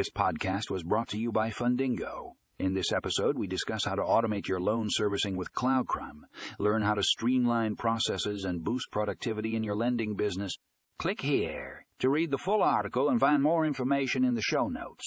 This podcast was brought to you by Fundingo. In this episode, we discuss how to automate your loan servicing with Cloud CRM, learn how to streamline processes and boost productivity in your lending business. Click here to read the full article and find more information in the show notes.